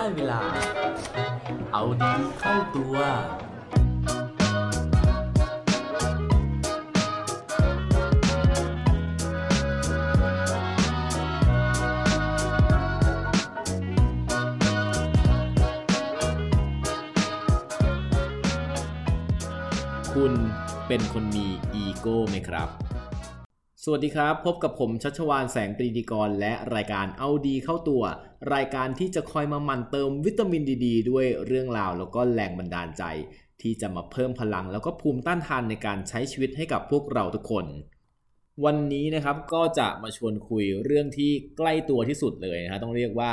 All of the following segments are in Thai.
ได้เวลา เอาดีเข้าตัว คุณเป็นคนมีอีโก้ไหมครับ สวัสดีครับ พบกับผมชัชวานแสงปรีดีกร และรายการเอาดีเข้าตัว รายการที่จะคอยมาหมั่นเติมวิตามินดีดด้วยเรื่องราวแล้วก็แรงบันดาลใจ ที่จะมาเพิ่มพลังแล้วก็ภูมิต้านทานในการใช้ชีวิตให้กับพวกเราทุกคน วันนี้นะครับก็จะมาชวนคุยเรื่องที่ใกล้ตัวที่สุดเลยนะฮะต้องเรียกว่า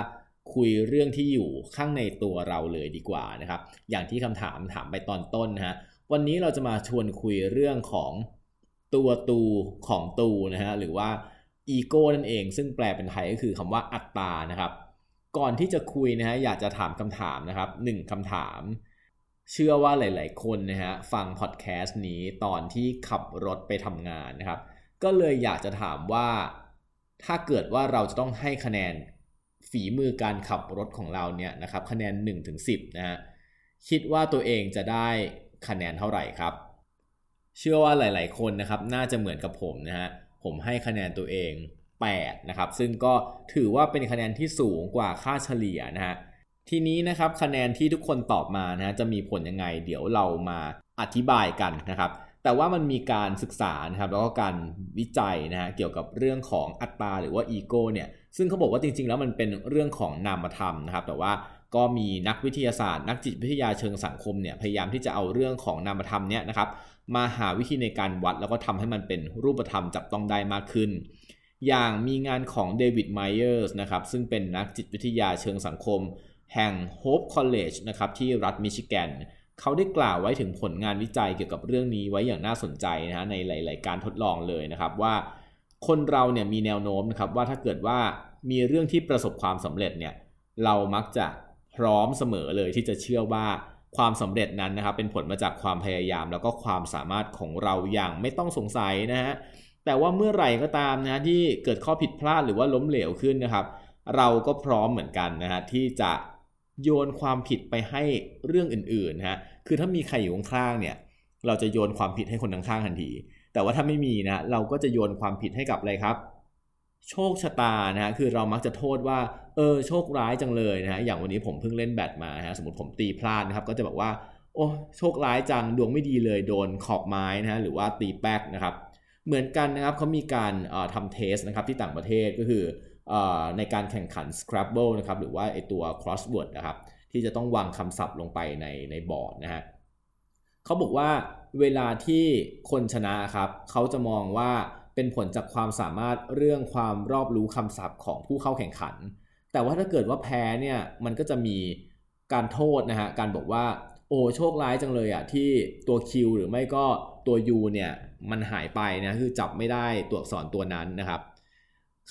คุยเรื่องที่อยู่ข้างในตัวเราเลยดีกว่านะครับอย่างที่คำถามถามไปตอนต้นนะฮะวันนี้เราจะมาชวนคุยเรื่องของ ตัวตูของตูนะฮะหรือว่าอีโก้นั่นเอง ซึ่งแปลเป็นไทยก็คือคำว่าอัตตานะครับ ก่อนที่จะคุยนะฮะอยากจะถามคำถามนะครับหนึ่งคำถาม เชื่อว่าหลาย ๆ คนนะฮะฟังพอดแคสต์นี้ตอนที่ขับรถไปทำงานนะครับ ก็เลยอยากจะถามว่า ถ้าเกิดว่าเราจะต้องให้คะแนนฝีมือการขับรถของเราเนี่ยนะครับ คะแนน1-10นะฮะคิดว่าตัวเองจะได้คะแนนเท่าไหร่ครับ เชื่อว่าหลาย ๆ คนนะครับน่าจะเหมือนกับผมนะฮะผมให้คะแนนตัวเอง 8 นะครับ ซึ่งก็ถือว่าเป็นคะแนนที่สูงกว่าค่าเฉลี่ยนะฮะทีนี้นะครับคะแนนที่ทุกคนตอบมานะฮะจะมีผลยังไง เดี๋ยวเรามาอธิบายกันนะครับ แต่ว่ามันมีการศึกษานะครับแล้วก็การวิจัยนะฮะเกี่ยวกับเรื่องของอัตตาหรือว่าอีโก้เนี่ยซึ่งเขาบอกว่าจริง ๆ แล้วมันเป็นเรื่องของนามธรรมนะครับ แต่ว่าก็มีนักวิทยาศาสตร์ นักจิตวิทยาเชิงสังคมเนี่ยพยายามที่จะเอาเรื่องของนามธรรมเนี่ยนะครับ มาหาวิธีในการวัดแล้วก็ทำให้มันเป็นรูปธรรมจับต้องได้มากขึ้น อย่างมีงานของเดวิดไมเออร์สนะครับซึ่งเป็นนักจิตวิทยาเชิงสังคม แห่ง Hope College นะครับที่รัฐมิชิแกนเขาได้กล่าวไว้ถึงผลงานวิจัยเกี่ยวกับเรื่องนี้ไว้อย่างน่าสนใจนะฮะในหลาย ๆ การทดลองเลยนะครับว่า คนเราเนี่ยมีแนวโน้มนะครับว่าถ้าเกิดว่ามีเรื่องที่ประสบความสำเร็จเนี่ยเรามักจะพร้อมเสมอเลยที่จะเชื่อว่า ความสำเร็จนั้นนะครับเป็นผลมาจากความพยายาม แล้วก็ความสามารถของเราอย่างไม่ต้องสงสัยนะฮะแต่ว่าเมื่อไหร่ก็ตามนะที่เกิดข้อผิดพลาดหรือว่าล้มเหลวขึ้นนะครับ เราก็พร้อมเหมือนกันนะฮะที่จะโยนความผิดไปให้เรื่องอื่นๆนะฮะคือถ้ามีใครอยู่ข้างๆเนี่ย เราจะโยนความผิดให้คนข้างๆทันที แต่ว่าถ้าไม่มีนะเราก็จะโยนความผิดให้กับอะไรครับ โชคชะตานะฮะคือเรามักจะโทษว่าเออโชคร้ายจังเลยนะฮะอย่างวันนี้ผมเพิ่งเล่นแบดมาฮะสมมติผมตีพลาดนะครับก็จะบอกว่าโอ้โชคร้ายจังดวงไม่ดีเลยโดนขอบไม้นะฮะหรือว่าตีแป๊กนะครับเหมือนกันนะครับเขามีการทำเทสนะครับที่ต่างประเทศก็คือในการแข่งขัน Scrabble นะครับหรือว่าไอตัว crossword นะครับที่จะต้องวางคำศัพท์ลงไปในในบอร์ดนะฮะเขาบอกว่าเวลาที่คนชนะครับเขาจะมองว่า เป็นผลจากความสามารถเรื่องความรอบรู้คำศัพท์ของผู้เข้าแข่งขัน แต่ว่าถ้าเกิดว่าแพ้เนี่ยมันก็จะมีการโทษนะฮะการบอกว่าโอ้โชคร้ายจังเลยอะ่ะที่ตัว Q หรือไม่ก็ตัว U เนี่ยมันหายไปนะคือจับไม่ได้ตัวอักษรตัวนั้นนะครับ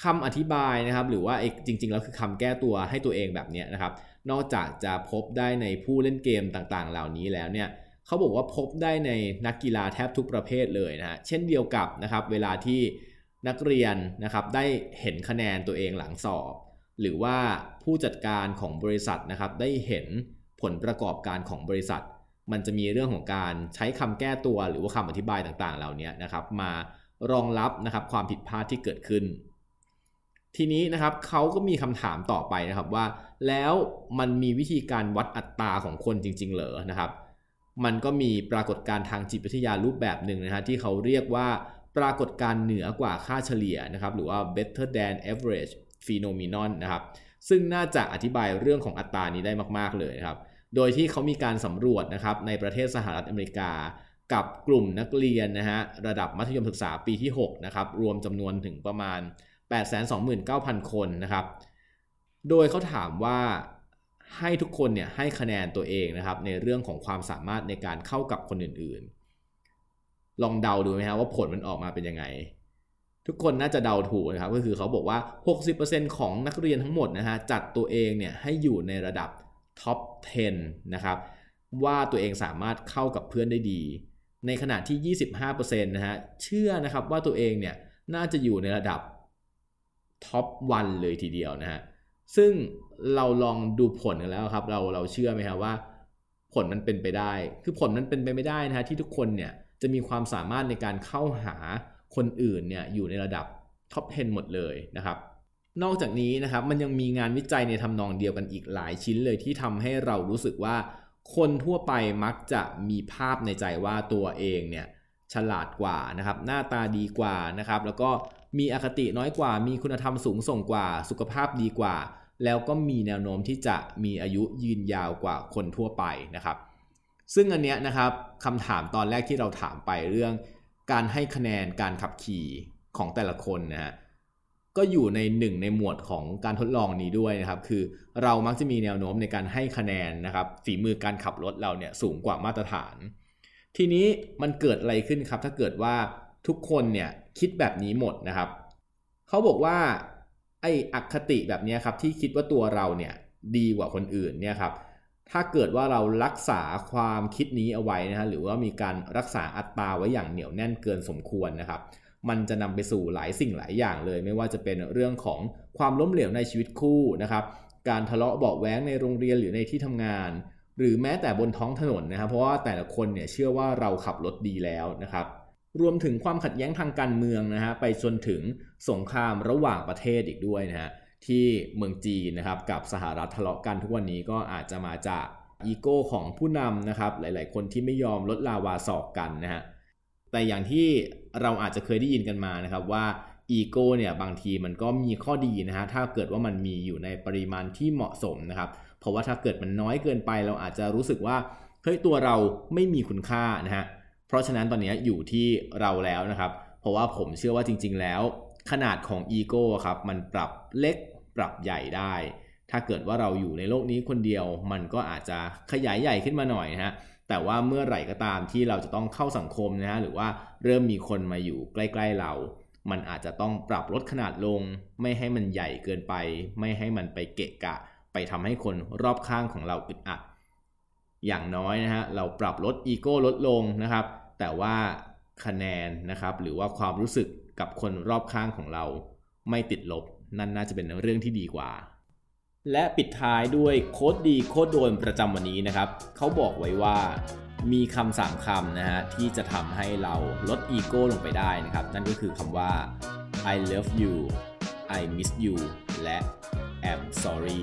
คำอธิบายนะครับหรือว่าจริงๆแล้วคือคำแก้ตัวให้ตัวเองแบบนี้นะครับ นอกจากจะพบได้ในผู้เล่นเกมต่างๆ เหล่านี้แล้วเนี่ย เขาบอกว่าพบได้ในนักกีฬาแทบทุกประเภทเลยนะฮะเช่นเดียวกับนะครับเวลาที่นักเรียนนะครับได้เห็นคะแนนตัวเองหลังสอบ หรือว่าผู้จัดการของบริษัทนะครับได้เห็นผลประกอบการของบริษัท มันจะมีเรื่องของการใช้คำแก้ตัวหรือว่าคำอธิบายต่างๆ เหล่านี้นะครับมารองรับนะครับความผิดพลาดที่เกิดขึ้น ทีนี้นะครับเขาก็มีคำถามต่อไปนะครับว่า แล้วมันมีวิธีการวัดอัตราของคนจริง ๆ เหรอนะครับ มันก็มีปรากฏการณ์ทางจิตวิทยารูปแบบหนึ่งนะฮะที่เขาเรียกว่าปรากฏการณ์เหนือกว่าค่าเฉลี่ยนะครับหรือว่า better than average phenomenon นะครับซึ่งน่าจะอธิบายเรื่องของอัตรานี้ได้มาก ๆ เลยครับ โดยที่เขามีการสำรวจนะครับในประเทศสหรัฐอเมริกา กับกลุ่มนักเรียนนะฮะระดับมัธยมศึกษาปีที่6นะครับรวมจำนวนถึงประมาณ 829,000 คนนะครับ โดยเขาถามว่า ให้ทุกคนเนี่ยให้คะแนนตัวเองนะครับในเรื่องของความสามารถในการเข้ากับคนอื่นๆ ลองเดาดูไหมครับว่าผลมันออกมาเป็นยังไง ทุกคนน่าจะเดาถูกนะครับก็คือเขาบอกว่า 60%ของนักเรียนทั้งหมดนะฮะจัดตัวเองเนี่ยให้อยู่ในระดับท็อป 10 นะครับว่าตัวเองสามารถเข้ากับเพื่อนได้ดี ในขณะที่ 25%นะฮะเชื่อนะครับว่าตัวเองเนี่ยน่าจะอยู่ในระดับท็อปวันเลยทีเดียวนะฮะ ซึ่งเราลองดูผลกันแล้วครับ เราเราเชื่อไหมครับว่า ผลมันเป็นไปได้ คือผลมันเป็นไปไม่ได้นะฮะที่ทุกคนเนี่ยจะมีความสามารถในการเข้าหาคนอื่นเนี่ยอยู่ในระดับท็อป 10 หมดเลยนะครับ นอกจากนี้นะครับมันยังมีงานวิจัยในทำนองเดียวกันอีกหลายชิ้นเลยที่ทำให้เรารู้สึกว่า คนทั่วไปมักจะมีภาพในใจว่าตัวเองเนี่ย ฉลาดกว่านะครับหน้าตาดีกว่านะครับแล้วก็มีอคติน้อยกว่า มีคุณธรรมสูงส่งกว่า สุขภาพดีกว่า แล้วก็มีแนวโน้มที่จะมีอายุยืนยาวกว่าคนทั่วไปนะครับ ซึ่งอันเนี้ยนะครับคำถามตอนแรกที่เราถามไปเรื่อง การให้คะแนนการขับขี่ของแต่ละคนนะฮะก็อยู่ในหนึ่งในหมวดของการทดลองนี้ด้วยนะครับ คือเรามักจะมีแนวโน้มในการให้คะแนนนะครับฝีมือการขับรถเราเนี่ยสูงกว่ามาตรฐาน ทีนี้มันเกิดอะไรขึ้นครับ ถ้าเกิดว่าทุกคนเนี่ยคิดแบบนี้หมดนะครับเขาบอกว่าไอ้อคติแบบนี้ครับที่คิดว่าตัวเราเนี่ยดีกว่าคนอื่นเนี่ยครับถ้าเกิดว่าเรารักษาความคิดนี้เอาไว้นะฮะหรือว่ามีการรักษาอัตราไว้อย่างเหนียวแน่นเกินสมควรนะครับ มันจะนำไปสู่หลายสิ่งหลายอย่างเลย ไม่ว่าจะเป็นเรื่องของความล้มเหลวในชีวิตคู่นะครับ การทะเลาะเบาแว้งในโรงเรียนหรือในที่ทำงาน หรือแม้แต่บนท้องถนนนะครับ เพราะว่าแต่ละคนเนี่ยเชื่อว่าเราขับรถดีแล้วนะครับ รวมถึงความขัดแย้งทางการเมืองนะฮะไปจนถึงสงครามระหว่างประเทศอีกด้วยนะฮะที่เมืองจีนนะครับกับสหรัฐทะเลาะกันทุกวันนี้ก็อาจจะมาจากอีโก้ของผู้นำนะครับหลาย ๆ คนที่ไม่ยอมลดลาวาศอกกันนะฮะแต่อย่างที่เราอาจจะเคยได้ยินกันมานะครับว่าอีโก้เนี่ยบางทีมันก็มีข้อดีนะฮะถ้าเกิดว่ามันมีอยู่ในปริมาณที่เหมาะสมนะครับ เพราะว่าถ้าเกิดมันน้อยเกินไป เราอาจจะรู้สึกว่าเฮ้ยตัวเราไม่มีคุณค่านะฮะเพราะฉะนั้นตอนนี้อยู่ที่เราแล้วนะครับ เพราะว่าผมเชื่อว่าจริง ๆ แล้ว ขนาดของอีโก้ครับมันปรับเล็กปรับใหญ่ได้ ถ้าเกิดว่าเราอยู่ในโลกนี้คนเดียว มันก็อาจจะขยายใหญ่ขึ้นมาหน่อยนะฮะแต่ว่าเมื่อไหร่ก็ตามที่เราจะต้องเข้าสังคมนะฮะหรือว่าเริ่มมีคนมาอยู่ใกล้ ๆเรา มันอาจจะต้องปรับลดขนาดลง ไม่ให้มันใหญ่เกินไป ไม่ให้มันไปเกะกะ ไปทำให้คนรอบข้างของเราอึดอัด อย่างน้อยนะฮะเราปรับลดอีโก้ลดลงนะครับ แต่ว่าคะแนนนะครับหรือว่าความรู้สึกกับคนรอบข้างของเราไม่ติดลบ นั่นน่าจะเป็นเรื่องที่ดีกว่า และปิดท้ายด้วยโค้ดดีโค้ดโดนประจำวันนี้นะครับเขาบอกไว้ว่ามีคำสามคำนะฮะที่จะทำให้เราลดอีโก้ลงไปได้นะครับ นั่นก็คือคำว่า I love you I miss you และ am sorry